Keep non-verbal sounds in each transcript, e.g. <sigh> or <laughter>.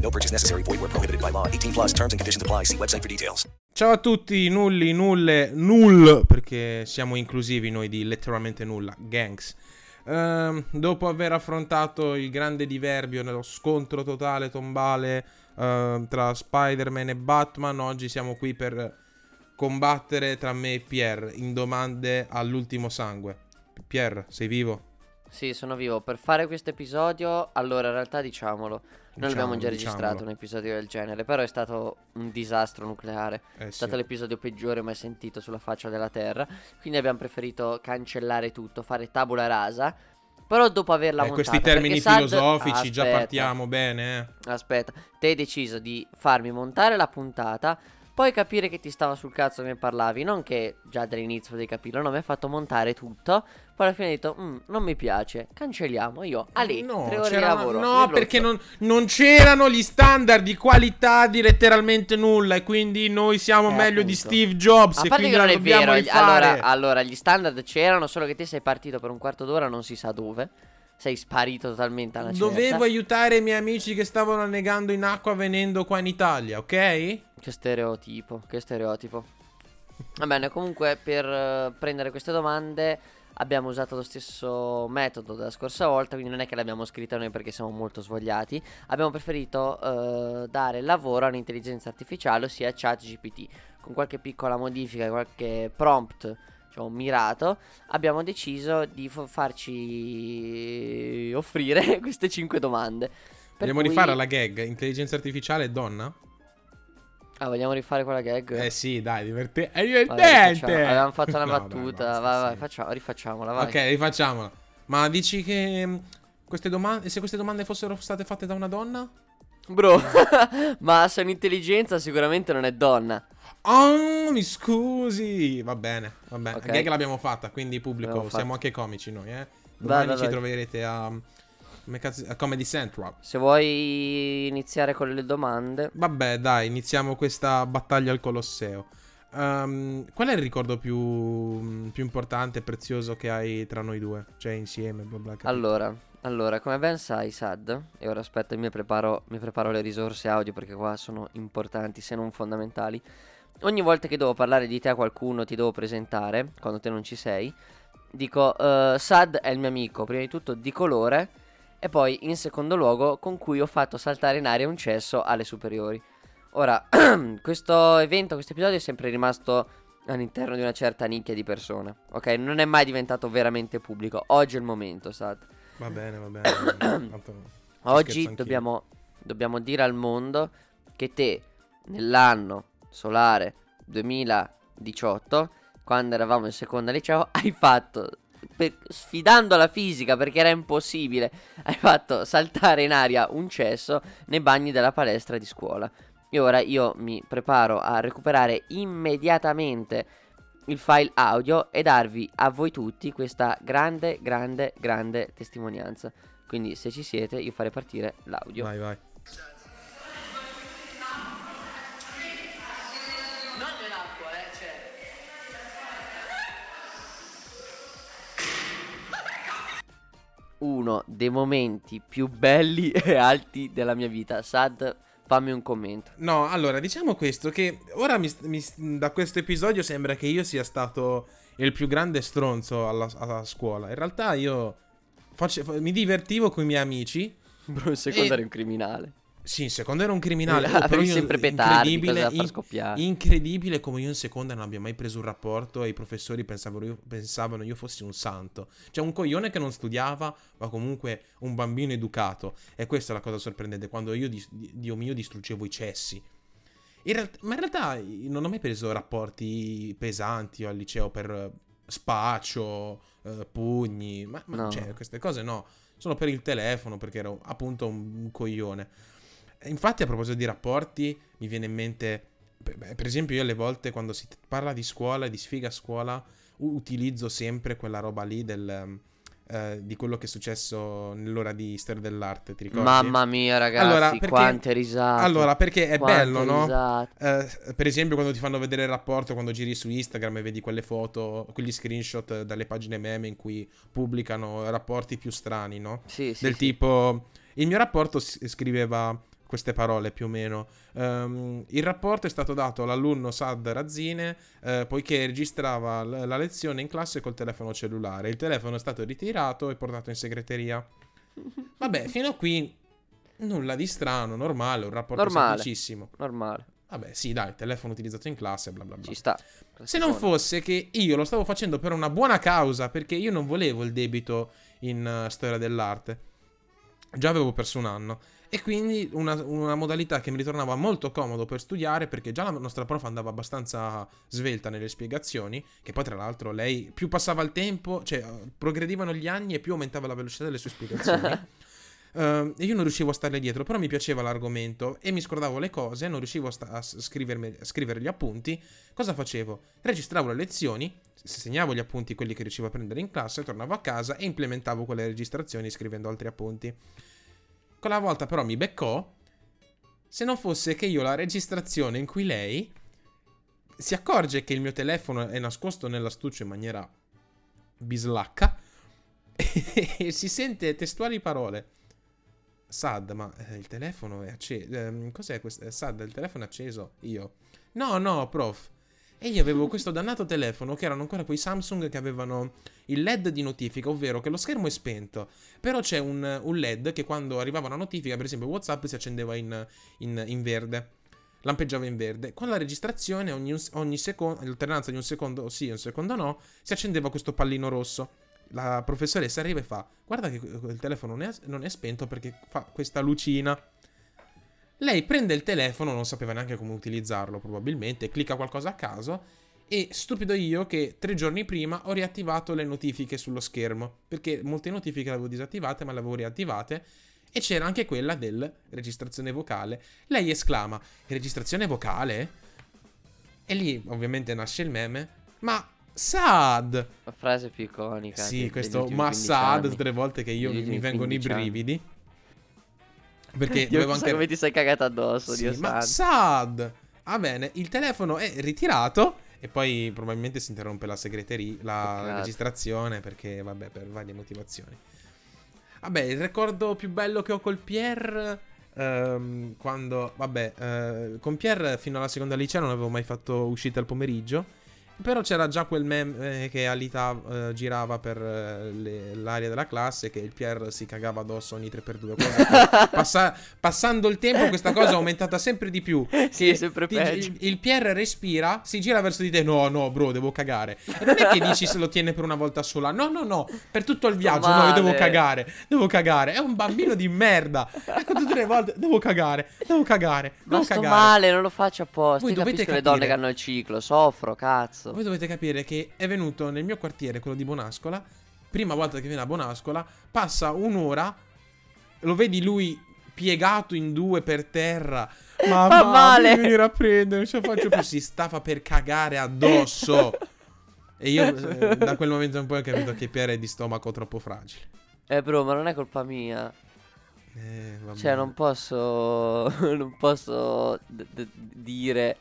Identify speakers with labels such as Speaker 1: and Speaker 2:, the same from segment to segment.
Speaker 1: No purchase necessary. Void where prohibited by law. 18 plus terms and conditions apply. See website for details.
Speaker 2: Ciao a tutti, nulli, nulle, null, perché siamo inclusivi noi di letteralmente nulla, gangs. Ehm, dopo aver affrontato il grande diverbio nello scontro totale tombale ehm, tra Spider-Man e Batman, oggi siamo qui per combattere tra me e Pierre in domande all'ultimo sangue. Pierre, sei vivo?
Speaker 3: Sì, sono vivo. Per fare questo episodio, allora in realtà diciamolo, noi abbiamo già
Speaker 2: Diciamolo,
Speaker 3: registrato
Speaker 2: diciamolo.
Speaker 3: un episodio del genere, però è stato un disastro nucleare.
Speaker 2: Eh,
Speaker 3: È
Speaker 2: sì.
Speaker 3: stato l'episodio peggiore mai sentito sulla faccia della Terra. Quindi abbiamo preferito cancellare tutto, fare tabula rasa. Però dopo averla
Speaker 2: Eh,
Speaker 3: montata
Speaker 2: questi termini
Speaker 3: perché Sad-
Speaker 2: filosofici già partiamo bene, eh.
Speaker 3: Aspetta, te hai deciso di farmi montare la puntata, poi capire che ti stava sul cazzo che parlavi, non che già dall'inizio potevi capirlo, no, mi hai fatto montare tutto, poi alla fine hai detto, "Mm, non mi piace, cancelliamo, io, Ale,
Speaker 2: no,
Speaker 3: tre ore di lavoro.
Speaker 2: no, perché non, non c'erano gli standard di qualità di letteralmente nulla e quindi noi siamo
Speaker 3: Eh,
Speaker 2: meglio di
Speaker 3: appunto.
Speaker 2: Steve Jobs
Speaker 3: A
Speaker 2: e quindi
Speaker 3: che non è vero, allora, allora gli standard c'erano, solo che te sei partito per un quarto d'ora, non si sa dove, sei sparito totalmente alla certa.
Speaker 2: Dovevo aiutare i miei amici che stavano annegando in acqua venendo qua in Italia, ok?
Speaker 3: Che stereotipo, che stereotipo. Va bene, comunque per eh, prendere queste domande abbiamo usato lo stesso metodo della scorsa volta, quindi non è che l'abbiamo scritta noi perché siamo molto svogliati. Abbiamo preferito eh, dare lavoro all'intelligenza artificiale, ossia ChatGPT. Con qualche piccola modifica, qualche prompt, diciamo, mirato, abbiamo deciso di fo- farci offrire <laughs> queste 5 domande. Per
Speaker 2: Vogliamo
Speaker 3: cui-
Speaker 2: rifare la gag, intelligenza artificiale donna?
Speaker 3: Ah, vogliamo rifare quella gag?
Speaker 2: Eh sì, dai, diverte- è divertente!
Speaker 3: rifacciamo. Avevamo fatto una <laughs>
Speaker 2: No, dai,
Speaker 3: battuta.
Speaker 2: basta,
Speaker 3: vai, vai,
Speaker 2: sì.
Speaker 3: facciamo, rifacciamola. Vai.
Speaker 2: Ok, rifacciamola. Ma dici che mh, queste domande, se queste domande fossero state fatte da una donna?
Speaker 3: Bro, <laughs> ma se un'intelligenza sicuramente non è donna.
Speaker 2: Oh, mi scusi. Va bene, va bene.
Speaker 3: Ok.
Speaker 2: La gag l'abbiamo fatta, quindi pubblico, siamo anche comici noi, eh. Domani
Speaker 3: vai,
Speaker 2: ci
Speaker 3: vai.
Speaker 2: troverete a, come cazzo- a Comedy Central.
Speaker 3: Se vuoi iniziare con le domande.
Speaker 2: Vabbè, dai, iniziamo questa battaglia al Colosseo. Ehm, qual è il ricordo più, più importante e prezioso che hai tra noi due? Cioè, insieme, bla bla. capito?
Speaker 3: Allora, allora, come ben sai, Sad, e ora aspetta, mi preparo, mi preparo le risorse audio perché qua sono importanti, se non fondamentali. Ogni volta che devo parlare di te a qualcuno, ti devo presentare, quando te non ci sei, dico, eh, Sad è il mio amico, prima di tutto di colore, e poi in secondo luogo con cui ho fatto saltare in aria un cesso alle superiori. Ora, <clears throat> questo evento, questo episodio è sempre rimasto all'interno di una certa nicchia di persone, ok? Non è mai diventato veramente pubblico. Oggi è il momento, Sad.
Speaker 2: Va bene, va bene. <clears throat>
Speaker 3: Oggi dobbiamo, dobbiamo dire al mondo che te, nell'anno solare 2018, quando eravamo in seconda liceo, <laughs> hai fatto, per- sfidando la fisica perché era impossibile, <laughs> hai fatto saltare in aria un cesso nei bagni della palestra di scuola. E ora io mi preparo a recuperare immediatamente il file audio e darvi a voi tutti questa grande, grande, grande testimonianza. Quindi se ci siete io farei partire l'audio.
Speaker 2: Vai, vai.
Speaker 3: Uno dei momenti più belli <laughs> e alti della mia vita. Sad, fammi un commento.
Speaker 2: No, allora, diciamo questo, che ora mi- mi- da questo episodio sembra che io sia stato il più grande stronzo alla, alla scuola. In realtà io face- fa- mi divertivo con i miei amici.
Speaker 3: Bro, il secondo
Speaker 2: E-
Speaker 3: era un criminale.
Speaker 2: Sì, in seconda ero un criminale. <laughs>
Speaker 3: Avevi
Speaker 2: oh, però io-
Speaker 3: sempre petardi,
Speaker 2: incredibile, in-
Speaker 3: scoppiare.
Speaker 2: incredibile come io in seconda non abbia mai preso un rapporto e i professori pensavano io, pensavano io fossi un santo. Cioè un coglione che non studiava, ma comunque un bambino educato. E questa è la cosa sorprendente, quando io, dis- Dio mio, distruggevo i cessi. In realtà- ma in realtà non ho mai preso rapporti pesanti al liceo per eh, spaccio, eh, pugni, ma, ma
Speaker 3: No.
Speaker 2: cioè, queste cose no. Solo per il telefono, perché ero appunto un, un coglione. Infatti, a proposito di rapporti, mi viene in mente per, esempio, io alle volte quando si parla di scuola e di sfiga a scuola, utilizzo sempre quella roba lì del, eh, di quello che è successo nell'ora di storia dell'arte, ti ricordi?
Speaker 3: Mamma mia, ragazzi,
Speaker 2: Allora, perché-
Speaker 3: quante risate.
Speaker 2: Allora, perché è bello, no?
Speaker 3: risate.
Speaker 2: Eh, per esempio, quando ti fanno vedere il rapporto, quando giri su Instagram e vedi quelle foto, quegli screenshot dalle pagine meme in cui pubblicano rapporti più strani, no?
Speaker 3: Sì, sì,
Speaker 2: Del
Speaker 3: sì.
Speaker 2: tipo, il mio rapporto scriveva queste parole più o meno. Ehm, il rapporto è stato dato all'alunno Sad Razzine eh, poiché registrava l- la lezione in classe col telefono cellulare. Il telefono è stato ritirato e portato in segreteria. Vabbè, fino a qui nulla di strano, normale, un rapporto
Speaker 3: Normale.
Speaker 2: semplicissimo.
Speaker 3: Normale,
Speaker 2: Vabbè, sì, dai, telefono utilizzato in classe, bla bla bla.
Speaker 3: ci sta.
Speaker 2: Se non fosse che io lo stavo facendo per una buona causa, perché io non volevo il debito in eh, storia dell'arte. Già avevo perso un anno. E quindi una, una modalità che mi ritornava molto comodo per studiare, perché già la nostra prof andava abbastanza svelta nelle spiegazioni, che poi tra l'altro lei più passava il tempo, cioè progredivano gli anni e più aumentava la velocità delle sue spiegazioni. <laughs> E io non riuscivo a starle dietro, però mi piaceva l'argomento e mi scordavo le cose, non riuscivo a, sta- a a scrivere gli appunti. Cosa facevo? Registravo le lezioni, segnavo gli appunti, quelli che riuscivo a prendere in classe, tornavo a casa e implementavo quelle registrazioni scrivendo altri appunti. Quella volta però mi beccò, se non fosse che io la registrazione in cui lei si accorge che il mio telefono è nascosto nell'astuccio in maniera bislacca <laughs> e si sente testuali parole. Sad, ma eh, il telefono è acceso. cos'è questo? Eh, Sad, il telefono è acceso. Io. No, no, prof. E io avevo questo dannato telefono che erano ancora quei Samsung che avevano il LED di notifica, ovvero che lo schermo è spento. Però c'è un, un LED che quando arrivava una notifica, per esempio WhatsApp, si accendeva in, in- in verde. Lampeggiava in verde. Con la registrazione, ogni, ogni secondo, l'alternanza di un secondo sì e un secondo no, si accendeva questo pallino rosso. La professoressa arriva e fa: Guarda che il telefono non è, non è spento perché fa questa lucina. Lei prende il telefono, non sapeva neanche come utilizzarlo probabilmente, clicca qualcosa a caso e stupido io che tre giorni prima ho riattivato le notifiche sullo schermo, perché molte notifiche le avevo disattivate ma le avevo riattivate e c'era anche quella del registrazione vocale. Lei esclama, registrazione vocale? E lì ovviamente nasce il meme, ma Sad!
Speaker 3: La frase più iconica.
Speaker 2: Sì, questo ma
Speaker 3: 15
Speaker 2: Sad tutte le volte che io mi vengono i
Speaker 3: 15 anni.
Speaker 2: Perché
Speaker 3: Dio,
Speaker 2: dovevo anche...
Speaker 3: come ti sei cagato addosso,
Speaker 2: Sì,
Speaker 3: Dio
Speaker 2: ma
Speaker 3: santo.
Speaker 2: Sad! Va bene, il telefono è ritirato e poi probabilmente si interrompe la segreteria, la
Speaker 3: Peccato.
Speaker 2: registrazione perché, vabbè, per varie motivazioni. Vabbè, il ricordo più bello che ho col Pierre... ehm, quando, vabbè, eh, con Pierre fino alla seconda liceo non avevo mai fatto uscite al pomeriggio. Però c'era già quel meme eh, che Alita eh, girava per eh, le- l'area della classe che il Pierre si cagava addosso ogni 3x2. cosa che <laughs> passa- passando il tempo questa cosa è aumentata sempre di più.
Speaker 3: Sì, è sempre
Speaker 2: Ti-
Speaker 3: peggio.
Speaker 2: il, il Pierre respira, si gira verso di te. No, no, bro, devo cagare. E non è che dici se lo tiene per una volta sola. No, no, no. Per tutto il viaggio. No, io devo cagare. Devo cagare. È un bambino di merda. Ecco tutte le volte. Devo cagare. Devo cagare.
Speaker 3: Ma
Speaker 2: Devo
Speaker 3: sto
Speaker 2: cagare.
Speaker 3: male, non lo faccio apposta.
Speaker 2: Voi
Speaker 3: Io
Speaker 2: dovete
Speaker 3: capisco le
Speaker 2: capire-
Speaker 3: donne che hanno il ciclo, soffro, cazzo.
Speaker 2: Voi dovete capire che è venuto nel mio quartiere, quello di Bonascola. Prima volta che viene a Bonascola, passa un'ora. Lo vedi lui piegato in due per terra. Ma <laughs>
Speaker 3: Fa male.
Speaker 2: venire a prendere, non ce la faccio più. Si stava per cagare addosso. E io <laughs> eh, da quel momento in poi ho capito che Pierre è di stomaco troppo fragile.
Speaker 3: Eh, bro, ma non è colpa mia.
Speaker 2: Eh.
Speaker 3: Cioè, non posso. <laughs> non posso d- d- dire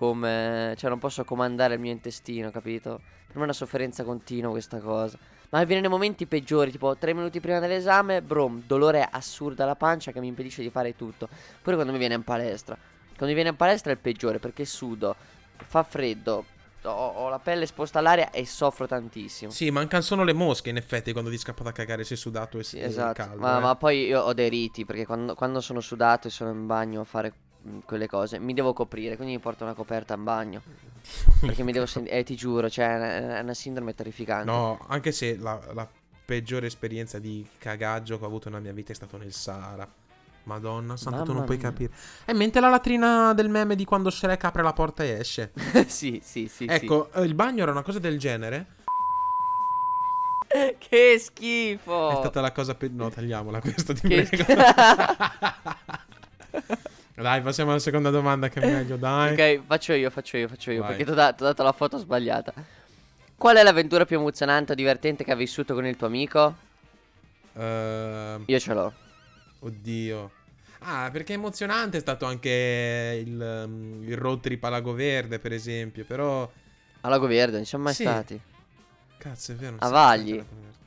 Speaker 3: come. Cioè, non posso comandare il mio intestino, capito? Per me è una sofferenza continua questa cosa. Ma avviene nei momenti peggiori, tipo tre minuti prima dell'esame, bro, dolore assurdo alla pancia che mi impedisce di fare tutto. Pure quando mi viene in palestra. Quando mi viene in palestra è il peggiore perché sudo, fa freddo, ho, ho la pelle esposta all'aria e soffro tantissimo.
Speaker 2: Sì, mancano solo le mosche in effetti quando ti scappa da cagare sei sudato e
Speaker 3: Sì, esatto.
Speaker 2: caldo.
Speaker 3: ma,
Speaker 2: eh.
Speaker 3: ma poi io ho dei riti perché quando, quando sono sudato e sono in bagno a fare quelle cose mi devo coprire, quindi mi porto una coperta in bagno. <laughs> Perché mi devo sentire. Eh, ti giuro, cioè, è una, sindrome terrificante.
Speaker 2: No, anche se la, la peggiore esperienza di cagaggio che ho avuto nella mia vita è stato nel Sahara. Madonna, santo, tu non puoi
Speaker 3: mia.
Speaker 2: capire. È in mente la latrina del meme di quando Shrek apre la porta e esce. <laughs>
Speaker 3: sì, sì, sì.
Speaker 2: ecco, eh, il bagno era una cosa del genere.
Speaker 3: sì. Che schifo.
Speaker 2: È stata la cosa pe- No, tagliamola questa, ti
Speaker 3: Oh. Che
Speaker 2: prego.
Speaker 3: sch- <laughs>
Speaker 2: Dai, passiamo alla seconda domanda che è meglio, dai.
Speaker 3: Ok, faccio io, faccio io, faccio io,
Speaker 2: Vai.
Speaker 3: perché ti ho da- dato la foto sbagliata. Qual è l'avventura più emozionante o divertente che hai vissuto con il tuo amico?
Speaker 2: Ehm,
Speaker 3: Io ce l'ho.
Speaker 2: oddio. Ah, perché emozionante è stato anche il, um, il road trip a Lago Verde, per esempio. Però,
Speaker 3: A Lago Verde, non ci siamo mai
Speaker 2: Sì.
Speaker 3: stati.
Speaker 2: cazzo, è vero. non
Speaker 3: A
Speaker 2: siamo stati
Speaker 3: Vagli.
Speaker 2: a Lago Verde.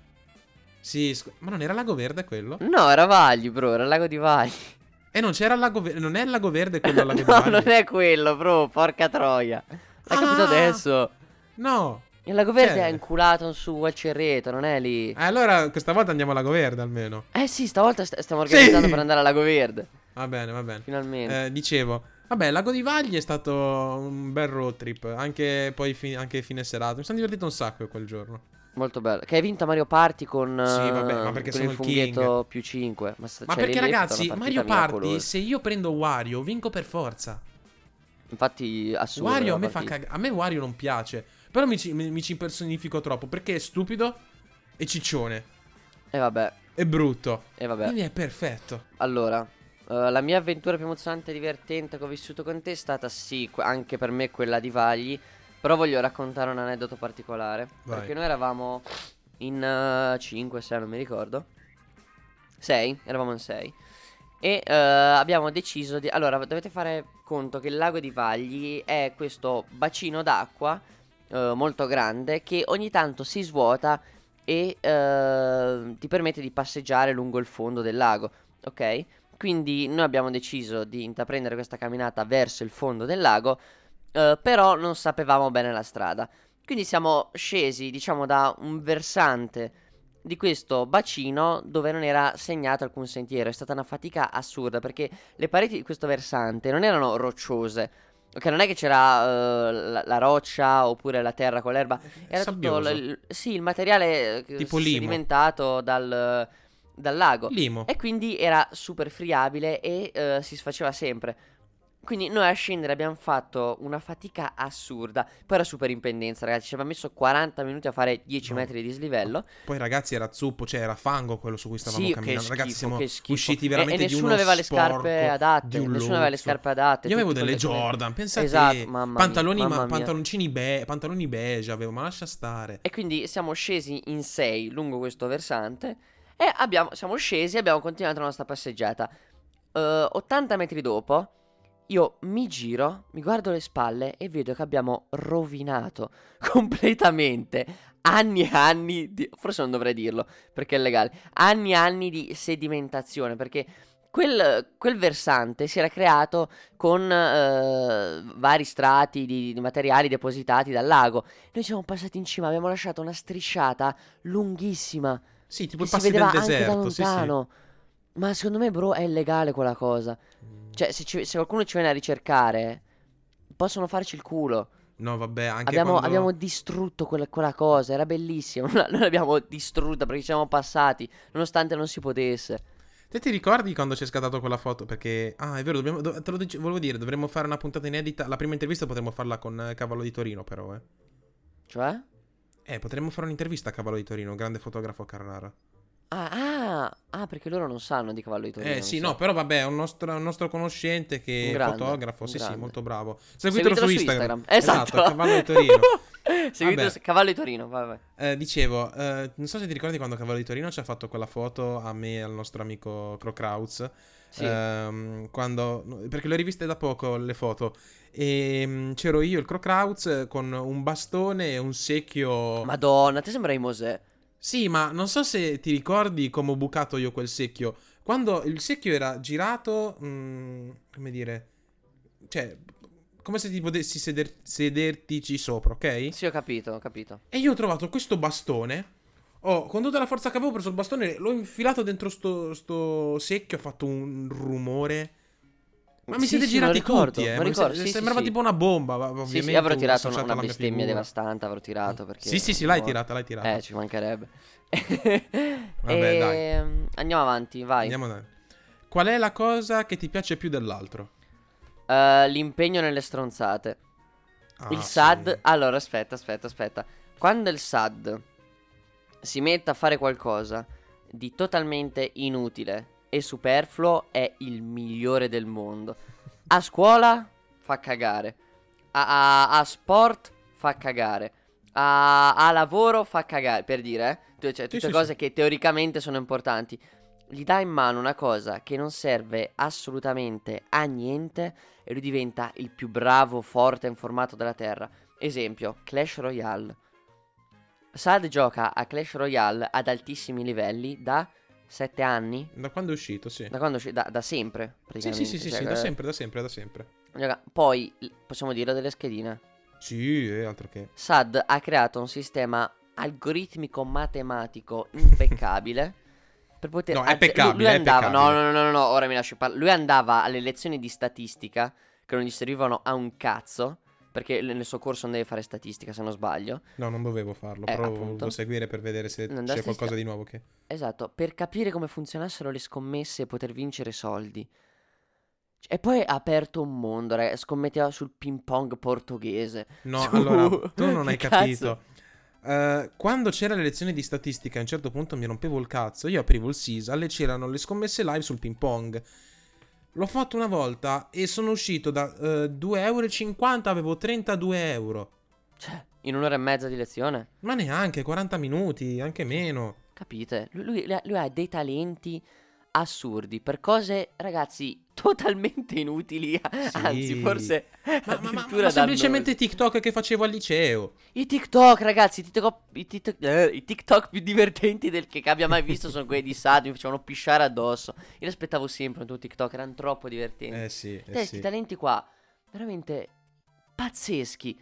Speaker 2: Sì, scu- ma non era Lago Verde quello?
Speaker 3: No, era Vagli, bro, era il lago di Vagli.
Speaker 2: E non c'era il Lago Verde. Non è il Lago Verde quello al Lago <laughs>
Speaker 3: no, non è quello, bro, porca troia. L'hai capito
Speaker 2: Ah!
Speaker 3: adesso?
Speaker 2: No.
Speaker 3: Il lago verde
Speaker 2: Cioè-
Speaker 3: è inculato su al Cerreto, non è lì.
Speaker 2: Eh, allora questa volta andiamo a Lago Verde almeno.
Speaker 3: Eh sì, stavolta st- stiamo organizzando
Speaker 2: Sì!
Speaker 3: per andare al lago verde.
Speaker 2: Va bene, va bene.
Speaker 3: Finalmente.
Speaker 2: Eh, dicevo, vabbè, Lago di Vagli è stato un bel road trip. Anche poi fi- anche fine serata. Mi sono divertito un sacco quel giorno.
Speaker 3: Molto bello. Che hai vinto Mario Party con,
Speaker 2: Sì,
Speaker 3: eh,
Speaker 2: vabbè, ma perché
Speaker 3: con
Speaker 2: sono
Speaker 3: il
Speaker 2: il
Speaker 3: funghetto più 5. Ma,
Speaker 2: Ma
Speaker 3: cioè,
Speaker 2: perché ragazzi, Mario Party, se io prendo Wario, vinco per forza.
Speaker 3: Infatti, assurdo.
Speaker 2: Wario a me fa cagare. A me Wario non piace. Però mi ci, mi, mi ci impersonifico troppo perché è stupido e ciccione.
Speaker 3: E vabbè,
Speaker 2: È brutto.
Speaker 3: e vabbè.
Speaker 2: Quindi è perfetto.
Speaker 3: Allora, eh, la mia avventura più emozionante e divertente che ho vissuto con te è stata sì, anche per me quella di Vagli. Però voglio raccontare un aneddoto particolare.
Speaker 2: Vai.
Speaker 3: Perché noi eravamo in 5, 6, non mi ricordo. 6, eravamo in 6. E eh, abbiamo deciso di... Allora, dovete fare conto che il lago di Vagli è questo bacino d'acqua eh, molto grande che ogni tanto si svuota e eh, ti permette di passeggiare lungo il fondo del lago, ok? Quindi noi abbiamo deciso di intraprendere questa camminata verso il fondo del lago, eh, però non sapevamo bene la strada. Quindi siamo scesi, diciamo, da un versante di questo bacino dove non era segnato alcun sentiero. È stata una fatica assurda perché le pareti di questo versante non erano rocciose. Ok, non è che c'era eh, la, la roccia oppure la terra con l'erba. Era tutto
Speaker 2: Sabbioso.
Speaker 3: l- il- sì, il materiale eh,
Speaker 2: Tipo
Speaker 3: sedimentato dal, dal lago.
Speaker 2: Limo.
Speaker 3: E quindi era super friabile e eh, si sfaceva sempre. Quindi noi a scendere abbiamo fatto una fatica assurda. Poi era super in pendenza, ragazzi. Ci abbiamo messo 40 minuti a fare 10
Speaker 2: No.
Speaker 3: metri di slivello.
Speaker 2: Poi ragazzi era zuppo, cioè era fango quello su cui stavamo
Speaker 3: Sì,
Speaker 2: camminando.
Speaker 3: schifo,
Speaker 2: Ragazzi siamo usciti
Speaker 3: E-
Speaker 2: veramente
Speaker 3: e,
Speaker 2: di
Speaker 3: nessuno
Speaker 2: uno
Speaker 3: aveva le scarpe adatte. Nessuno aveva le scarpe adatte.
Speaker 2: Io avevo delle Jordan, pensate
Speaker 3: Esatto, mamma
Speaker 2: pantaloni,
Speaker 3: mia,
Speaker 2: ma-
Speaker 3: mamma mia.
Speaker 2: pantaloncini, be- pantaloni beige avevo, ma lascia stare.
Speaker 3: E quindi siamo scesi in 6 lungo questo versante. E abbiamo, siamo scesi e abbiamo continuato la nostra passeggiata. Eh, 80 metri dopo, io mi giro, mi guardo le spalle e vedo che abbiamo rovinato <laughs> completamente anni e anni di... Forse non dovrei dirlo perché è legale. Anni e anni di sedimentazione perché... Quel, quel versante si era creato con eh, vari strati di, di materiali depositati dal lago. Noi siamo passati in cima, abbiamo lasciato una strisciata lunghissima
Speaker 2: Sì, tipo
Speaker 3: che
Speaker 2: i
Speaker 3: si
Speaker 2: passi del
Speaker 3: anche da
Speaker 2: deserto, sì, sì.
Speaker 3: Ma secondo me, bro, è illegale quella cosa.
Speaker 2: Mm.
Speaker 3: Cioè, se, ci- se qualcuno ci viene a ricercare, possono farci il culo.
Speaker 2: No, vabbè, anche
Speaker 3: Abbiamo,
Speaker 2: quando...
Speaker 3: abbiamo distrutto quella, quella cosa, era bellissima. <laughs> Noi l'abbiamo distrutta perché ci siamo passati, nonostante non si potesse.
Speaker 2: Te ti ricordi quando c'è scattato quella foto? Perché... Ah, è vero, dobbiamo... do- te lo dice- volevo dire, dovremmo fare una puntata inedita. La prima intervista potremmo farla con eh, Cavallo di Torino, però, eh.
Speaker 3: Cioè?
Speaker 2: Eh, potremmo fare un'intervista a Cavallo di Torino, grande fotografo a Carrara.
Speaker 3: Ah, ah, ah, perché loro non sanno di cavallo di Torino.
Speaker 2: Eh sì,
Speaker 3: so.
Speaker 2: no, però vabbè, è un nostro, un nostro conoscente che è fotografo, sì sì,
Speaker 3: grande.
Speaker 2: molto bravo. Seguitelo,
Speaker 3: Seguitelo
Speaker 2: su Instagram.
Speaker 3: Esatto.
Speaker 2: Cavallo di Torino. <laughs>
Speaker 3: Seguitelo
Speaker 2: Vabbè.
Speaker 3: su Cavallo di Torino, vai.
Speaker 2: Eh, dicevo, eh, non so se ti ricordi quando Cavallo di Torino ci ha fatto quella foto a me e al nostro amico Crocrauz.
Speaker 3: Sì.
Speaker 2: Ehm, quando, perché le ho riviste da poco le foto. E mm, c'ero io, il Crocrauz, con un bastone e un secchio.
Speaker 3: Madonna, te sembrai Mosè.
Speaker 2: Sì, ma non so se ti ricordi come ho bucato io quel secchio. Quando il secchio era girato, mm, come dire, cioè, come se ti potessi seder- sedertici sopra, ok?
Speaker 3: Sì, ho capito, ho capito.
Speaker 2: E io ho trovato questo bastone. Ho, con tutta la forza che avevo, preso il bastone, l'ho infilato dentro sto, sto secchio, ha fatto un rumore. Ma mi
Speaker 3: Sì,
Speaker 2: siete
Speaker 3: sì,
Speaker 2: girati
Speaker 3: ricordo,
Speaker 2: tutti, eh?
Speaker 3: ricordo, sì,
Speaker 2: sembrava tipo una bomba. ovviamente
Speaker 3: sì, avrò tirato una, una bestemmia devastante, avrò tirato perché...
Speaker 2: Sì, sì, sì, l'hai tirata, l'hai tirata.
Speaker 3: Eh, ci mancherebbe. <laughs>
Speaker 2: Vabbè, dai.
Speaker 3: Ehm, Andiamo avanti, vai.
Speaker 2: Andiamo da... Qual è la cosa che ti piace più dell'altro?
Speaker 3: Eh, l'impegno nelle stronzate.
Speaker 2: Ah,
Speaker 3: il. SAD... Allora, aspetta, aspetta, aspetta. Quando il SAD si mette a fare qualcosa di totalmente inutile e superfluo è il migliore del mondo. A scuola fa cagare. A, a- a sport fa cagare. A, a lavoro fa cagare. Per dire, eh? Cioè, tutte
Speaker 2: sì,
Speaker 3: cose
Speaker 2: sì.
Speaker 3: che teoricamente sono importanti. Gli dai in mano una cosa che non serve assolutamente a niente e lui diventa il più bravo, forte e informato della Terra. Esempio, Clash Royale. Sad gioca a Clash Royale ad altissimi livelli da 7 anni.
Speaker 2: Da quando è uscito, sì.
Speaker 3: Da quando usci- da, da sempre,
Speaker 2: Sì,
Speaker 3: praticamente.
Speaker 2: sì, sì, sì,
Speaker 3: Cioè,
Speaker 2: sì, da sempre, da sempre, da sempre.
Speaker 3: gioca- Poi, possiamo dire delle schedine.
Speaker 2: Sì, eh, altro che.
Speaker 3: Sad ha creato un sistema algoritmico matematico <laughs> impeccabile. per poter
Speaker 2: No, è peccabile,
Speaker 3: Lui,
Speaker 2: è
Speaker 3: andava, no, no, no, no, ora mi lascio parlare. Lui andava alle lezioni di statistica che non gli servivano a un cazzo. Perché nel suo corso non deve fare statistica, se non sbaglio.
Speaker 2: No, non dovevo farlo,
Speaker 3: Eh,
Speaker 2: però
Speaker 3: appunto.
Speaker 2: voluto seguire per vedere se c'è qualcosa
Speaker 3: sta-
Speaker 2: di nuovo che...
Speaker 3: Esatto, per capire come funzionassero le scommesse e poter vincere soldi. E poi ha aperto un mondo, raga, scommetteva sul ping pong portoghese.
Speaker 2: No,
Speaker 3: Su-
Speaker 2: allora, tu <laughs> non hai capito. Eh, quando c'era le lezioni di statistica, a un certo punto mi rompevo il cazzo. Io aprivo il Sisal e c'erano le scommesse live sul ping pong. L'ho fatto una volta e sono uscito da eh, 2,50 euro, avevo 32 euro.
Speaker 3: Cioè, in un'ora e mezza di lezione.
Speaker 2: Ma neanche 40 minuti, anche meno.
Speaker 3: Capite? Lui, lui- lui ha dei talenti assurdi per cose, ragazzi, <laughs> totalmente inutili. <laughs> Anzi, forse
Speaker 2: Ma, ma- ma- ma semplicemente TikTok che facevo al liceo.
Speaker 3: I TikTok, ragazzi, i TikTok, i TikTok, eh, i TikTok più divertenti del che abbia mai visto sono quelli di Sad, mi facevano pisciare addosso. Io li aspettavo sempre un tuo TikTok, erano troppo divertenti.
Speaker 2: Eh sì, eh
Speaker 3: questi
Speaker 2: sì.
Speaker 3: talenti qua, veramente pazzeschi.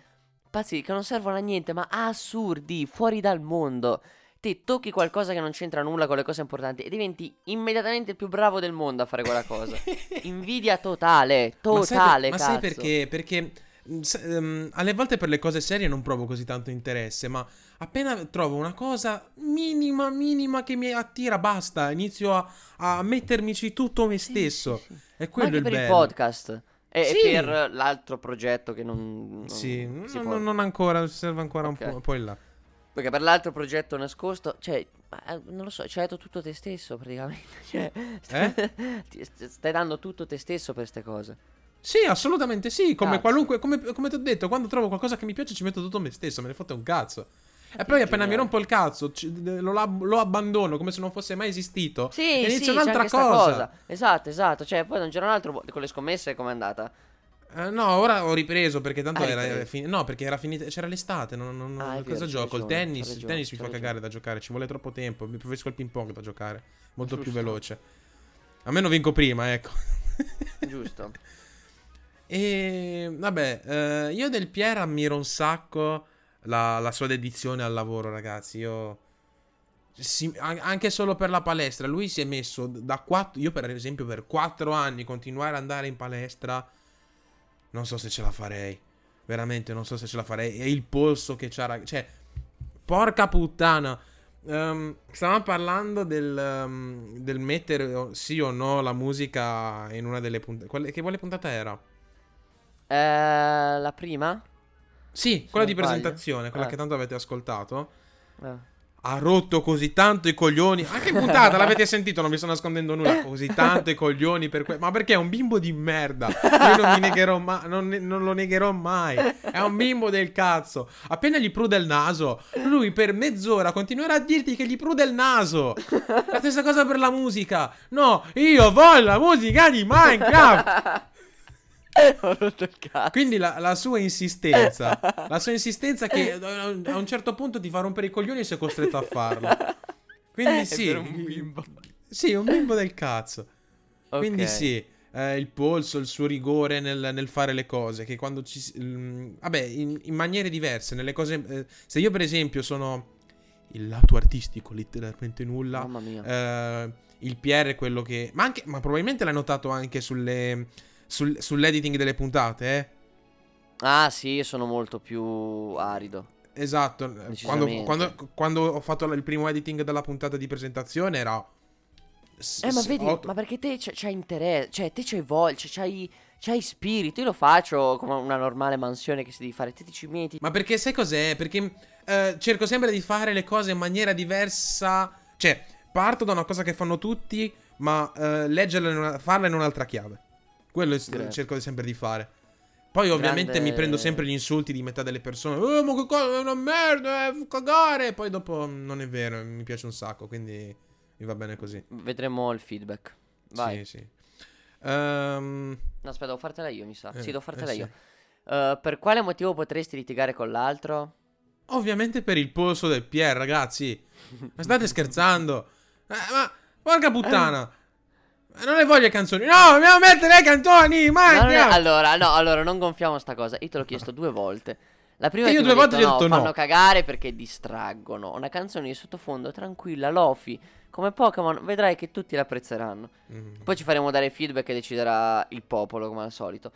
Speaker 3: Pazzeschi, che non servono a niente, ma assurdi, fuori dal mondo. Te tocchi qualcosa che non c'entra nulla con le cose importanti e diventi immediatamente il più bravo del mondo a fare quella cosa. <laughs> Invidia totale,
Speaker 2: Ma sai per-
Speaker 3: totale,
Speaker 2: ma sai perché? Perché mm, s- ehm, alle volte per le cose serie non provo così tanto interesse, ma appena trovo una cosa minima, minima che mi attira, basta, inizio a, a mettermici tutto me stesso.
Speaker 3: sì, sì.
Speaker 2: È
Speaker 3: Ma
Speaker 2: quello
Speaker 3: anche
Speaker 2: il
Speaker 3: per il
Speaker 2: bello.
Speaker 3: podcast. E,
Speaker 2: Sì.
Speaker 3: per l'altro progetto che non, non
Speaker 2: Sì, no,
Speaker 3: può-
Speaker 2: no, non ancora, serve ancora
Speaker 3: Ok.
Speaker 2: un po', poi là.
Speaker 3: Perché per l'altro progetto nascosto, cioè, eh, non lo so, ci hai dato tutto te stesso praticamente. <laughs> Cioè,
Speaker 2: Eh? <laughs>
Speaker 3: ti- st- stai dando tutto te stesso per queste cose.
Speaker 2: Sì, assolutamente sì, come
Speaker 3: Cazzo.
Speaker 2: qualunque, come, come ti ho detto, quando trovo qualcosa che mi piace ci metto tutto me stesso, me ne fotte un cazzo. E poi appena mi rompo il cazzo, ci- lo, lo abbandono come se non fosse mai esistito.
Speaker 3: Sì,
Speaker 2: e
Speaker 3: sì,
Speaker 2: inizio
Speaker 3: c'è
Speaker 2: un'altra
Speaker 3: sta
Speaker 2: cosa.
Speaker 3: Esatto, esatto. Cioè, poi da un giorno all'altro boh, con le scommesse com'è andata?
Speaker 2: Eh, no, ora ho ripreso perché tanto
Speaker 3: Ah,
Speaker 2: era, era fini- No, perché era finita. C'era l'estate. Non, non-
Speaker 3: Ah, è
Speaker 2: cosa
Speaker 3: vero,
Speaker 2: gioco? Il
Speaker 3: ragione,
Speaker 2: tennis.
Speaker 3: c'hai
Speaker 2: il
Speaker 3: ragione,
Speaker 2: tennis mi fa
Speaker 3: ragione.
Speaker 2: cagare da giocare. Ci vuole troppo tempo. Mi preferisco il ping pong da giocare. Molto più
Speaker 3: Giusto.
Speaker 2: veloce. A meno vinco prima, ecco. <laughs>
Speaker 3: Giusto.
Speaker 2: E vabbè, eh, io del Pier ammiro un sacco la, la sua dedizione al lavoro, ragazzi. Io. si- an- anche solo per la palestra, lui si è messo da 4. Io, per esempio, per 4 anni continuare ad andare in palestra. Non so se ce la farei. Veramente, non so se ce la farei. E il polso che c'ha, rag- Cioè, porca puttana. Ehm, stavamo parlando del, ehm, del mettere o- sì o no la musica in una delle puntate. Quale, che quale puntata era?
Speaker 3: Eh, la prima?
Speaker 2: Sì, quella di
Speaker 3: sbaglio.
Speaker 2: presentazione, quella
Speaker 3: Eh.
Speaker 2: che tanto avete ascoltato.
Speaker 3: Eh.
Speaker 2: Ha rotto così tanto i coglioni. Anche in puntata <laughs> l'avete sentito, non mi sto nascondendo nulla. Così tanto i coglioni per que- Ma perché è un bimbo di merda. Io non mi negherò mai. Non, ne- non lo negherò mai. È un bimbo del cazzo. Appena gli prude il naso, lui per mezz'ora continuerà a dirti che gli prude il naso. La stessa cosa per la musica. No, io voglio la musica di Minecraft. <laughs> Quindi la, la sua insistenza, la sua insistenza che a un- a un certo punto ti fa rompere i coglioni e sei costretto a farlo. Quindi sì,
Speaker 3: un bimbo.
Speaker 2: sì, un bimbo del cazzo.
Speaker 3: Ok.
Speaker 2: Quindi sì, eh, il polso, il suo rigore nel, nel fare le cose, che quando ci... si- mm, vabbè, in, in maniere diverse, nelle cose... eh, se io per esempio sono il lato artistico, letteralmente nulla,
Speaker 3: Mamma mia.
Speaker 2: eh, il PR è quello che... Ma, anche, ma probabilmente l'hai notato anche sulle, sul- sull'editing delle puntate, eh?
Speaker 3: Ah, sì, io sono molto più arido.
Speaker 2: Esatto, quando, quando- quando ho fatto il primo editing della puntata di presentazione era... s-
Speaker 3: Eh, ma vedi,
Speaker 2: otto-
Speaker 3: ma perché te c'hai, c'hai interesse, cioè te c'hai voglia, c'hai, c'hai spirito. Io lo faccio come una normale mansione che si devi fare. Te ti ci metti.
Speaker 2: Ma perché sai cos'è? Perché eh, cerco sempre di fare le cose in maniera diversa. Cioè, parto da una cosa che fanno tutti, ma eh, leggerla in una- farla in un'altra chiave. Quello è-
Speaker 3: Grande.
Speaker 2: cerco sempre di fare. Poi ovviamente
Speaker 3: Grande-
Speaker 2: mi prendo sempre gli insulti di metà delle persone. Oh, ma che cosa, è una merda, fa cagare. Poi dopo mm, non è vero, mi piace un sacco, quindi mi va bene così.
Speaker 3: Vedremo il feedback. Vai.
Speaker 2: Sì, sì.
Speaker 3: No, aspetta, devo fartela io, mi sa.
Speaker 2: eh,
Speaker 3: sì, devo fartela
Speaker 2: eh,
Speaker 3: io.
Speaker 2: sì.
Speaker 3: Eh, per quale motivo potresti litigare con l'altro?
Speaker 2: Ovviamente per il polso del Pier, ragazzi. Ma state scherzando? Eh, ma porca puttana. <laughs> Eh, Non le voglio le canzoni. No, dobbiamo mettere le canzoni. Ma
Speaker 3: No, no, no, allora, no, allora, non gonfiamo sta cosa. Io te l'ho chiesto due volte. La prima
Speaker 2: io due volte gli ho detto no.
Speaker 3: fanno cagare perché distraggono. Una canzone di sottofondo tranquilla, lofi, come Pokémon, vedrai che tutti l'apprezzeranno.
Speaker 2: Mm.
Speaker 3: Poi ci faremo dare feedback e deciderà il popolo, come al solito.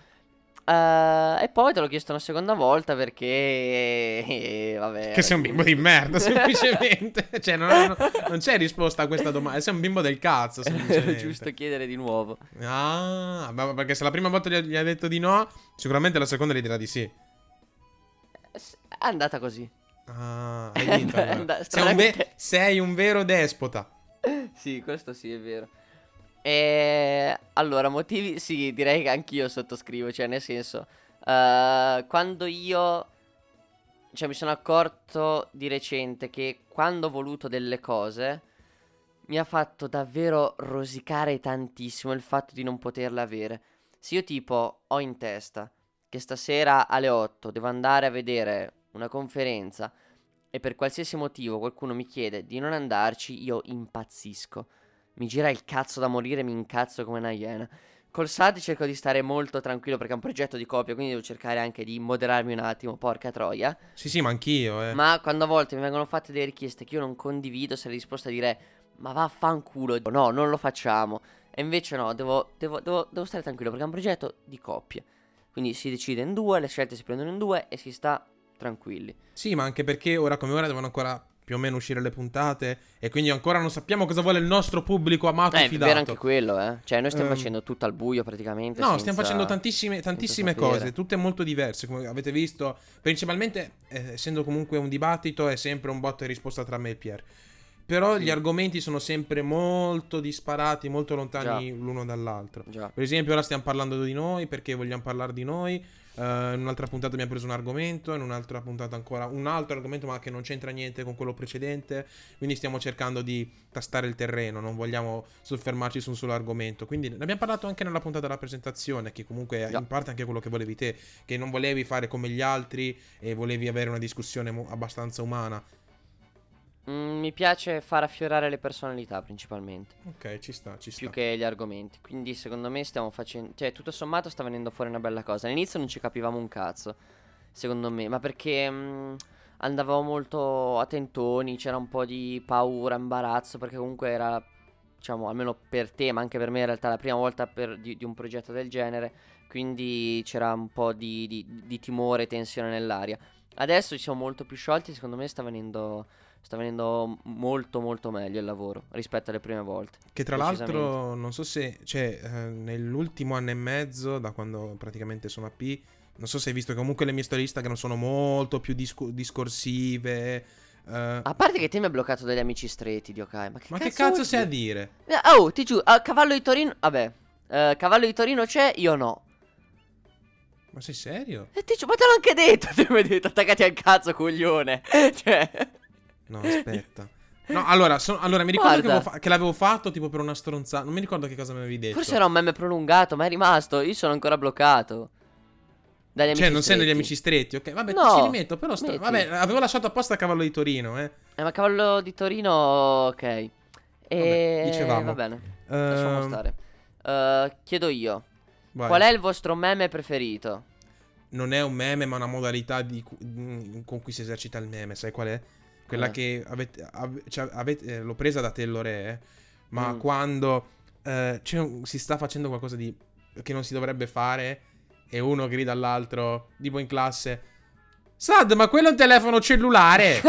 Speaker 3: Eh, e poi te l'ho chiesto una seconda volta perché... eh, vabbè.
Speaker 2: Che sei un bimbo di merda, semplicemente. <laughs> cioè, non, non- non c'è risposta a questa domanda. Sei un bimbo del cazzo, semplicemente.
Speaker 3: giusto chiedere di nuovo.
Speaker 2: Ah, ma- perché se la prima volta gli ha, detto di no, sicuramente la seconda gli dirà di sì.
Speaker 3: È andata così.
Speaker 2: Ah, <laughs> hai vinto. Allora. sei, un ve- sei un vero despota.
Speaker 3: Sì, questo sì, è vero. E allora, motivi, sì, direi che anch'io sottoscrivo, cioè nel senso, eh, quando io, cioè mi sono accorto di recente che quando ho voluto delle cose, mi ha fatto davvero rosicare tantissimo il fatto di non poterle avere. Se io tipo ho in testa che stasera alle 8 devo andare a vedere una conferenza e per qualsiasi motivo qualcuno mi chiede di non andarci, io impazzisco. Mi gira il cazzo da morire, mi incazzo come una iena. Col SAD cerco di stare molto tranquillo perché è un progetto di copia, quindi devo cercare anche di moderarmi un attimo, porca troia.
Speaker 2: Sì, sì, ma anch'io, eh.
Speaker 3: Ma quando a volte mi vengono fatte delle richieste che io non condivido, sarei disposto a dire ma vaffanculo, no, non lo facciamo. E invece no, devo, devo, devo, devo stare tranquillo perché è un progetto di coppia. Quindi si decide in due, le scelte si prendono in due e si sta tranquilli.
Speaker 2: Sì, ma anche perché ora come ora devono ancora più o meno uscire le puntate e quindi ancora non sappiamo cosa vuole il nostro pubblico amato
Speaker 3: Eh,
Speaker 2: e
Speaker 3: è
Speaker 2: fidato.
Speaker 3: vero anche quello, eh. Cioè, noi stiamo
Speaker 2: Ehm,
Speaker 3: facendo tutto al buio praticamente.
Speaker 2: No,
Speaker 3: senza-
Speaker 2: stiamo facendo tantissime, tantissime cose, tutte molto diverse, come avete visto. Principalmente, eh, essendo comunque un dibattito, è sempre un botta e risposta tra me e Pier. Però
Speaker 3: Sì.
Speaker 2: gli argomenti sono sempre molto disparati, molto lontani l'uno dall'altro.
Speaker 3: Già.
Speaker 2: Per esempio, ora stiamo parlando di noi perché vogliamo parlare di noi. eh, in un'altra puntata abbiamo preso un argomento, in un'altra puntata ancora un altro argomento, ma che non c'entra niente con quello precedente. Quindi stiamo cercando di tastare il terreno, non vogliamo soffermarci su un solo argomento. Quindi ne abbiamo parlato anche nella puntata della presentazione, che comunque è
Speaker 3: Già.
Speaker 2: in parte anche quello che volevi te, che non volevi fare come gli altri e volevi avere una discussione abbastanza umana.
Speaker 3: Mm, mi piace far affiorare le personalità principalmente.
Speaker 2: Ok, ci sta, ci sta.
Speaker 3: Più che gli argomenti. Quindi, secondo me, stiamo facendo. Cioè, tutto sommato sta venendo fuori una bella cosa. All'inizio non ci capivamo un cazzo. Secondo me. Ma perché. mm, andavamo molto a tentoni. C'era un po' di paura, imbarazzo. Perché comunque era. Diciamo, almeno per te, ma anche per me, in realtà, la prima volta per- di, di un progetto del genere. Quindi c'era un po' di, di- di timore e tensione nell'aria. Adesso ci siamo molto più sciolti. Secondo me sta venendo. Sta venendo molto molto meglio il lavoro rispetto alle prime volte.
Speaker 2: Che tra l'altro, non so se, cioè, eh, nell'ultimo anno e mezzo, da quando praticamente sono a P, non so se hai visto che comunque le mie storie Instagram sono molto più discu- discorsive. eh,
Speaker 3: A parte che te mi hai bloccato dagli amici stretti di Okai. Ma che
Speaker 2: ma
Speaker 3: cazzo,
Speaker 2: che cazzo sei a
Speaker 3: dire? Eh, Oh, ti giuro, a cavallo di Torino. Vabbè, eh, cavallo di Torino c'è, io no.
Speaker 2: Ma sei serio?
Speaker 3: E ti giuro, ma te l'ho anche detto. Te mi hai detto, attaccati al cazzo, coglione. <laughs> cioè.
Speaker 2: No, aspetta. <laughs> No, allora, so- allora mi ricordo che, fa- che l'avevo fatto tipo per una stronzata. Non mi ricordo che cosa mi avevi detto.
Speaker 3: Forse era un meme prolungato, ma è rimasto. Io sono ancora bloccato. Dagli amici
Speaker 2: Cioè, non sei negli amici stretti, ok? Vabbè,
Speaker 3: No,
Speaker 2: ci rimetto. Però, sto-
Speaker 3: metti.
Speaker 2: vabbè, avevo lasciato apposta a cavallo di Torino, eh.
Speaker 3: Eh, ma cavallo di Torino, ok. E
Speaker 2: Vabbè, dicevamo.
Speaker 3: va bene. Lasciamo
Speaker 2: Ehm,
Speaker 3: stare. Eh, chiedo io.
Speaker 2: vai.
Speaker 3: Qual è il vostro meme preferito?
Speaker 2: non è un meme, ma una modalità di cu- mm, con cui si esercita il meme. Sai qual è? Quella
Speaker 3: Eh.
Speaker 2: che avete, ave- cioè, avete- eh, l'ho presa da Tellore, eh, ma
Speaker 3: Mm.
Speaker 2: quando eh, si sta facendo qualcosa di, che non si dovrebbe fare e uno grida all'altro, tipo in classe, Sad, ma quello è un telefono cellulare!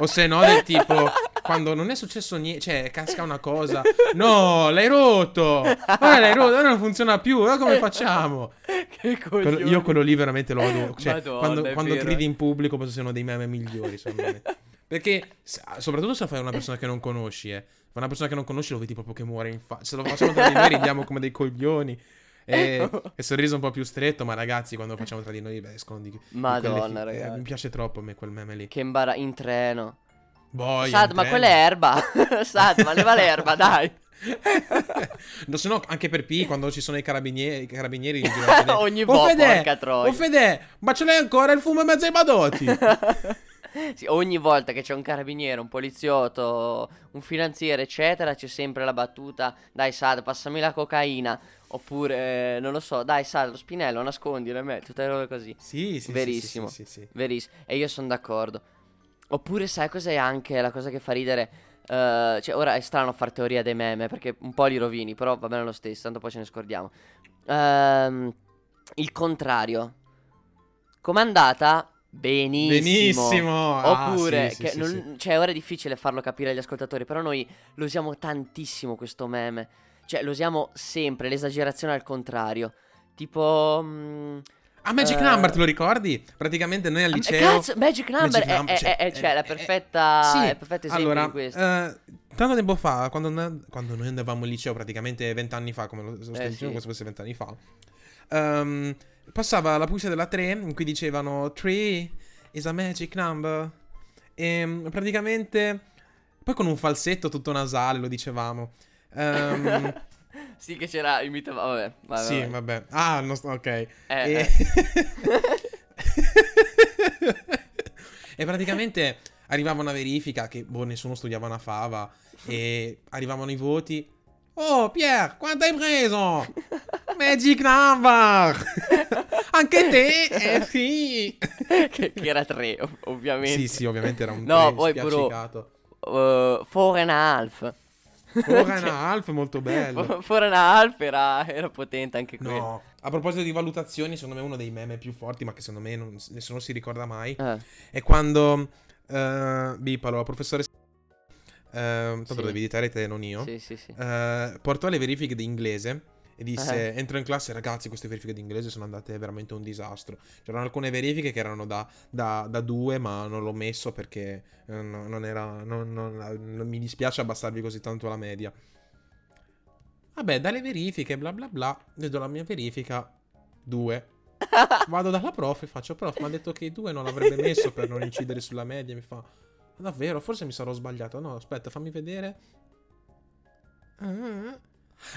Speaker 2: o se no, del tipo, quando non è successo niente, cioè casca una cosa, no, l'hai rotto! Ora l'hai rotto, ora non funziona più, ora come facciamo?
Speaker 3: che
Speaker 2: Quello- io quello lì veramente lo adoro. Cioè,
Speaker 3: Madonna,
Speaker 2: quando, quando gridi in pubblico penso siano dei meme migliori, secondo me. Perché, se- soprattutto se lo fai a una persona che non conosci, eh. Fa una persona che non conosci lo vedi proprio che muore in faccia. Se lo facciamo tra di noi ridiamo come dei coglioni. E, <laughs> e sorriso un po' più stretto, ma ragazzi, quando facciamo tra di noi beh, escono di, di
Speaker 3: Madonna,
Speaker 2: fi- eh,
Speaker 3: ragazzi.
Speaker 2: mi piace troppo a me quel meme lì.
Speaker 3: Che imbara in treno.
Speaker 2: Boia,
Speaker 3: Sad, ma quella è erba. <laughs> Sad, ma leva l'erba, dai. <laughs>
Speaker 2: no, se no, anche per P, quando ci sono i carabinieri, i carabinieri in giro
Speaker 3: Ogni
Speaker 2: "Oh,
Speaker 3: volta,
Speaker 2: Fede,
Speaker 3: porca troia."
Speaker 2: Oh Fede, ma ce l'hai ancora il fumo in mezzo ai badotti? <laughs>
Speaker 3: Sì, ogni volta che c'è un carabiniere, un poliziotto, un finanziere, eccetera, c'è sempre la battuta: Dai, Sad, passami la cocaina. Oppure, non lo so, dai, Sad, lo spinello, nascondilo e me, tutte le robe così.
Speaker 2: sì, sì, sì,
Speaker 3: Verissimo.
Speaker 2: Sì, sì, sì, sì.
Speaker 3: Verissimo. E io sono d'accordo. Oppure, sai cos'è anche la cosa che fa ridere? Eh, cioè, ora è strano fare teoria dei meme perché un po' li rovini, però va bene lo stesso, tanto poi ce ne scordiamo. Ehm, il contrario. Com'è andata? Benissimo.
Speaker 2: Benissimo. Ah,
Speaker 3: Oppure,
Speaker 2: sì, sì, sì,
Speaker 3: non-
Speaker 2: sì.
Speaker 3: cioè, ora è difficile farlo capire agli ascoltatori, però noi lo usiamo tantissimo questo meme. Cioè, lo usiamo sempre, l'esagerazione al contrario. Tipo... mm,
Speaker 2: Ah, Magic
Speaker 3: Eh,
Speaker 2: Number, te lo ricordi? Praticamente noi al
Speaker 3: eh,
Speaker 2: liceo...
Speaker 3: Cazzo, Magic Number,
Speaker 2: Magic
Speaker 3: è,
Speaker 2: Number,
Speaker 3: è-
Speaker 2: cioè,
Speaker 3: è- è- cioè,
Speaker 2: eh,
Speaker 3: la perfetta,
Speaker 2: sì,
Speaker 3: è perfetto esempio
Speaker 2: allora,
Speaker 3: di questo.
Speaker 2: eh, tanto tempo fa, quando, quando noi andavamo al liceo, praticamente vent'anni fa, come lo, stai
Speaker 3: Eh,
Speaker 2: dicendo, come se fosse vent'anni fa, ehm, passava la pulce della 3 in cui dicevano 3 is a magic number. E mm, praticamente, poi con un falsetto tutto nasale lo dicevamo. Ehm, <laughs>
Speaker 3: Sì, che c'era imitava, vabbè, vai,
Speaker 2: sì, vabbè. Ah, non sto- ok.
Speaker 3: Eh,
Speaker 2: e...
Speaker 3: eh. <laughs>
Speaker 2: e praticamente arrivava una verifica che boh, nessuno studiava una fava e arrivavano i voti. Oh, Pier, quanto hai preso? <laughs> Magic number! <laughs> Anche te? Eh sì!
Speaker 3: che, che era tre, ov- ovviamente.
Speaker 2: Sì, sì, ovviamente era un
Speaker 3: No,
Speaker 2: tre
Speaker 3: poi,
Speaker 2: spiaccicato.
Speaker 3: Uh, four and a half.
Speaker 2: Four and a <laughs> half, molto bello.
Speaker 3: Fo- Four and a half era, era potente anche quello.
Speaker 2: No, a proposito di valutazioni, secondo me uno dei meme più forti, ma che secondo me non- nessuno si ricorda mai,
Speaker 3: Eh,
Speaker 2: è quando eh, Bipalo, la professoressa eh, tanto
Speaker 3: Sì.
Speaker 2: lo devi editare te, non io,
Speaker 3: sì, sì, sì.
Speaker 2: eh, portò le verifiche di inglese e disse,
Speaker 3: Eh.
Speaker 2: entro in classe, ragazzi, queste verifiche di inglese sono andate veramente un disastro. C'erano alcune verifiche che erano da, da, da due, ma non l'ho messo perché eh, no- non era, non- non- non mi dispiace abbassarvi così tanto la media. Vabbè, dalle verifiche, bla bla bla, vedo la mia verifica, due. <laughs> Vado dalla prof e faccio, prof, mi ha detto che i due non l'avrebbe messo per non incidere sulla media. Mi fa, "Ma davvero, forse mi sarò sbagliato. No, aspetta, fammi vedere. Ah,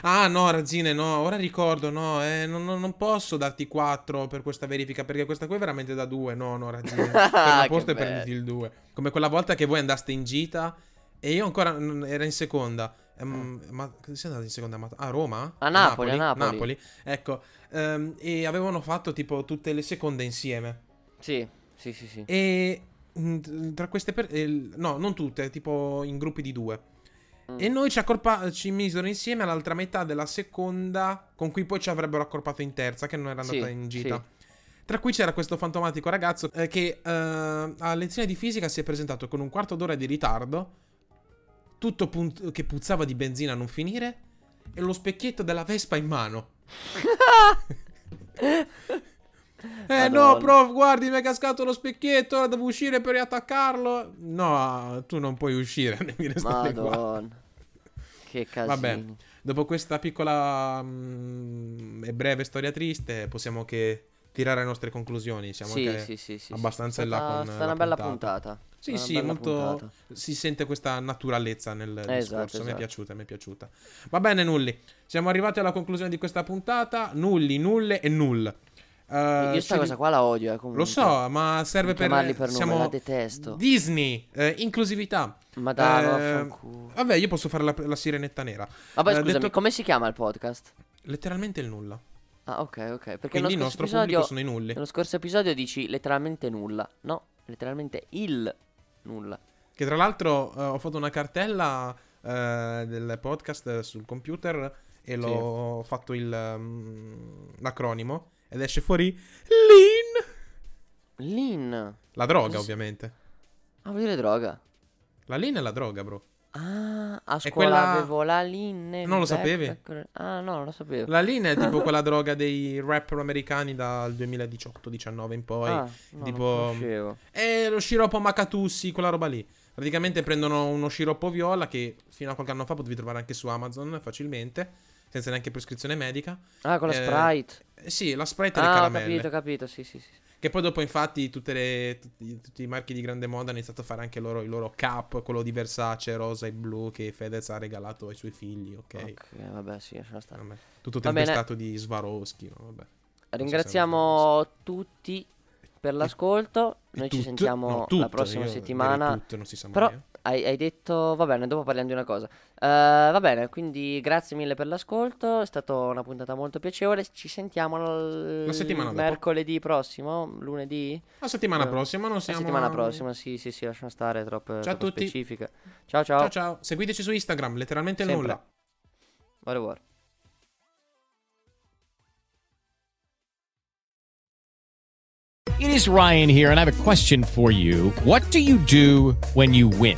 Speaker 2: Ah, no, Razzine, no, ora ricordo, no, eh, non, non- posso darti 4 per questa verifica, perché questa qui è veramente da 2. No, no, Razzine, <laughs> per
Speaker 3: Che
Speaker 2: posta
Speaker 3: bello.
Speaker 2: prenditi il 2. Come quella volta che voi andaste in gita e io ancora ero in seconda. Ehm, Ma cosa sei andato in seconda? Ma- A Roma?
Speaker 3: A Napoli, a Napoli.
Speaker 2: Ecco, ehm, e avevano fatto tipo tutte le seconde insieme.
Speaker 3: Sì, sì, sì, sì.
Speaker 2: E mm, tra queste per... eh, no, non tutte, tipo in gruppi di due.
Speaker 3: Mm.
Speaker 2: E noi ci, accorpa- ci misero insieme all'altra metà della seconda, con cui poi ci avrebbero accorpato in terza, che non era andata
Speaker 3: Sì,
Speaker 2: in gita.
Speaker 3: sì.
Speaker 2: Tra cui c'era questo fantomatico ragazzo eh, che eh, a lezione di fisica si è presentato con un quarto d'ora di ritardo, tutto pun- che puzzava di benzina a non finire, e lo specchietto della Vespa in mano. <laughs> <laughs> Eh no,
Speaker 3: Madonna.
Speaker 2: prof, guardi, mi è cascato lo specchietto, ora devo uscire per riattaccarlo. No, tu non puoi uscire, <laughs> devi restare qua.
Speaker 3: Madonna. Che casino.
Speaker 2: Vabbè, dopo questa piccola mm, e breve storia triste, possiamo che tirare le nostre conclusioni. Siamo
Speaker 3: Sì,
Speaker 2: anche
Speaker 3: sì, sì, sì,
Speaker 2: abbastanza in là con la
Speaker 3: una bella
Speaker 2: puntata. Sì,
Speaker 3: Una
Speaker 2: sì, molto
Speaker 3: puntata.
Speaker 2: si sente questa naturalezza nel discorso.
Speaker 3: Esatto,
Speaker 2: Mi è
Speaker 3: esatto.
Speaker 2: piaciuta, mi è piaciuta. Va bene, Nulli. Siamo arrivati alla conclusione di questa puntata. Nulli, nulle e null. Eh,
Speaker 3: Io sta
Speaker 2: ci-
Speaker 3: cosa qua la odio, eh, comunque.
Speaker 2: Lo so, ma serve per.
Speaker 3: per nome,
Speaker 2: siamo
Speaker 3: la detesto.
Speaker 2: Disney, eh, inclusività.
Speaker 3: Ma dai,
Speaker 2: Eh. Vabbè, io posso fare la, la sirenetta nera.
Speaker 3: Vabbè,
Speaker 2: eh,
Speaker 3: scusami,
Speaker 2: detto-
Speaker 3: come si chiama il podcast?
Speaker 2: Letteralmente il nulla.
Speaker 3: Ah, ok, ok. Perché
Speaker 2: Quindi il nostro
Speaker 3: scorso
Speaker 2: pubblico
Speaker 3: episodio,
Speaker 2: sono i nulli.
Speaker 3: nello scorso episodio dici letteralmente nulla. No, letteralmente il nulla.
Speaker 2: Che tra l'altro eh, ho fatto una cartella eh, del podcast sul computer e l'ho fatto il, mm, l'acronimo ed esce fuori Lean.
Speaker 3: Lean.
Speaker 2: La droga, ovviamente.
Speaker 3: Ah, vuol dire droga.
Speaker 2: La lean è la droga, bro.
Speaker 3: Ah, a scuola
Speaker 2: quella-
Speaker 3: avevo la linea.
Speaker 2: Non lo sapevi?
Speaker 3: Ah, no, non lo sapevo.
Speaker 2: La linea è <laughs> tipo quella droga dei rapper americani dal 2018-19 in poi.
Speaker 3: ah, no,
Speaker 2: tipo-. È lo sciroppo Macatussi, quella roba lì. Praticamente prendono uno sciroppo viola che fino a qualche anno fa potevi trovare anche su Amazon facilmente, senza neanche prescrizione medica.
Speaker 3: Ah, con la
Speaker 2: Eh,
Speaker 3: Sprite.
Speaker 2: Sì, la Sprite e le
Speaker 3: Ah, ho
Speaker 2: caramelle.
Speaker 3: capito, capito, sì, sì, sì.
Speaker 2: Che poi dopo infatti tutte le- tutti, tutti i marchi di grande moda hanno iniziato a fare anche loro, i loro cap, quello di Versace, rosa e blu che Fedez ha regalato ai suoi figli, ok?
Speaker 3: Ok, vabbè, sì, lasciamo stare.
Speaker 2: Vabbè, Tutto tempestato di Swarovski, ma vabbè.
Speaker 3: Ringraziamo tutti per l'ascolto. Noi ci
Speaker 2: Tut-
Speaker 3: sentiamo
Speaker 2: no,
Speaker 3: la
Speaker 2: tut,
Speaker 3: prossima settimana.
Speaker 2: direi tut, non si sa
Speaker 3: Però
Speaker 2: mai, eh.
Speaker 3: Hai, hai detto, va bene, dopo parliamo di una cosa. Eh, va bene, quindi grazie mille per l'ascolto. È stata una puntata molto piacevole. Ci sentiamo l-
Speaker 2: La settimana dopo.
Speaker 3: mercoledì prossimo, lunedì.
Speaker 2: La settimana
Speaker 3: Eh,
Speaker 2: prossima non
Speaker 3: La
Speaker 2: siamo
Speaker 3: settimana prossima, sì, sì, sì, lasciamo stare troppe,
Speaker 2: Ciao a
Speaker 3: troppo
Speaker 2: tutti.
Speaker 3: specifiche. Ciao, ciao.
Speaker 2: Ciao ciao, seguiteci su Instagram, letteralmente
Speaker 3: Sempre.
Speaker 2: nulla.
Speaker 3: Au revoir.
Speaker 4: It is Ryan here, and I have a question for you. What do you do when you win?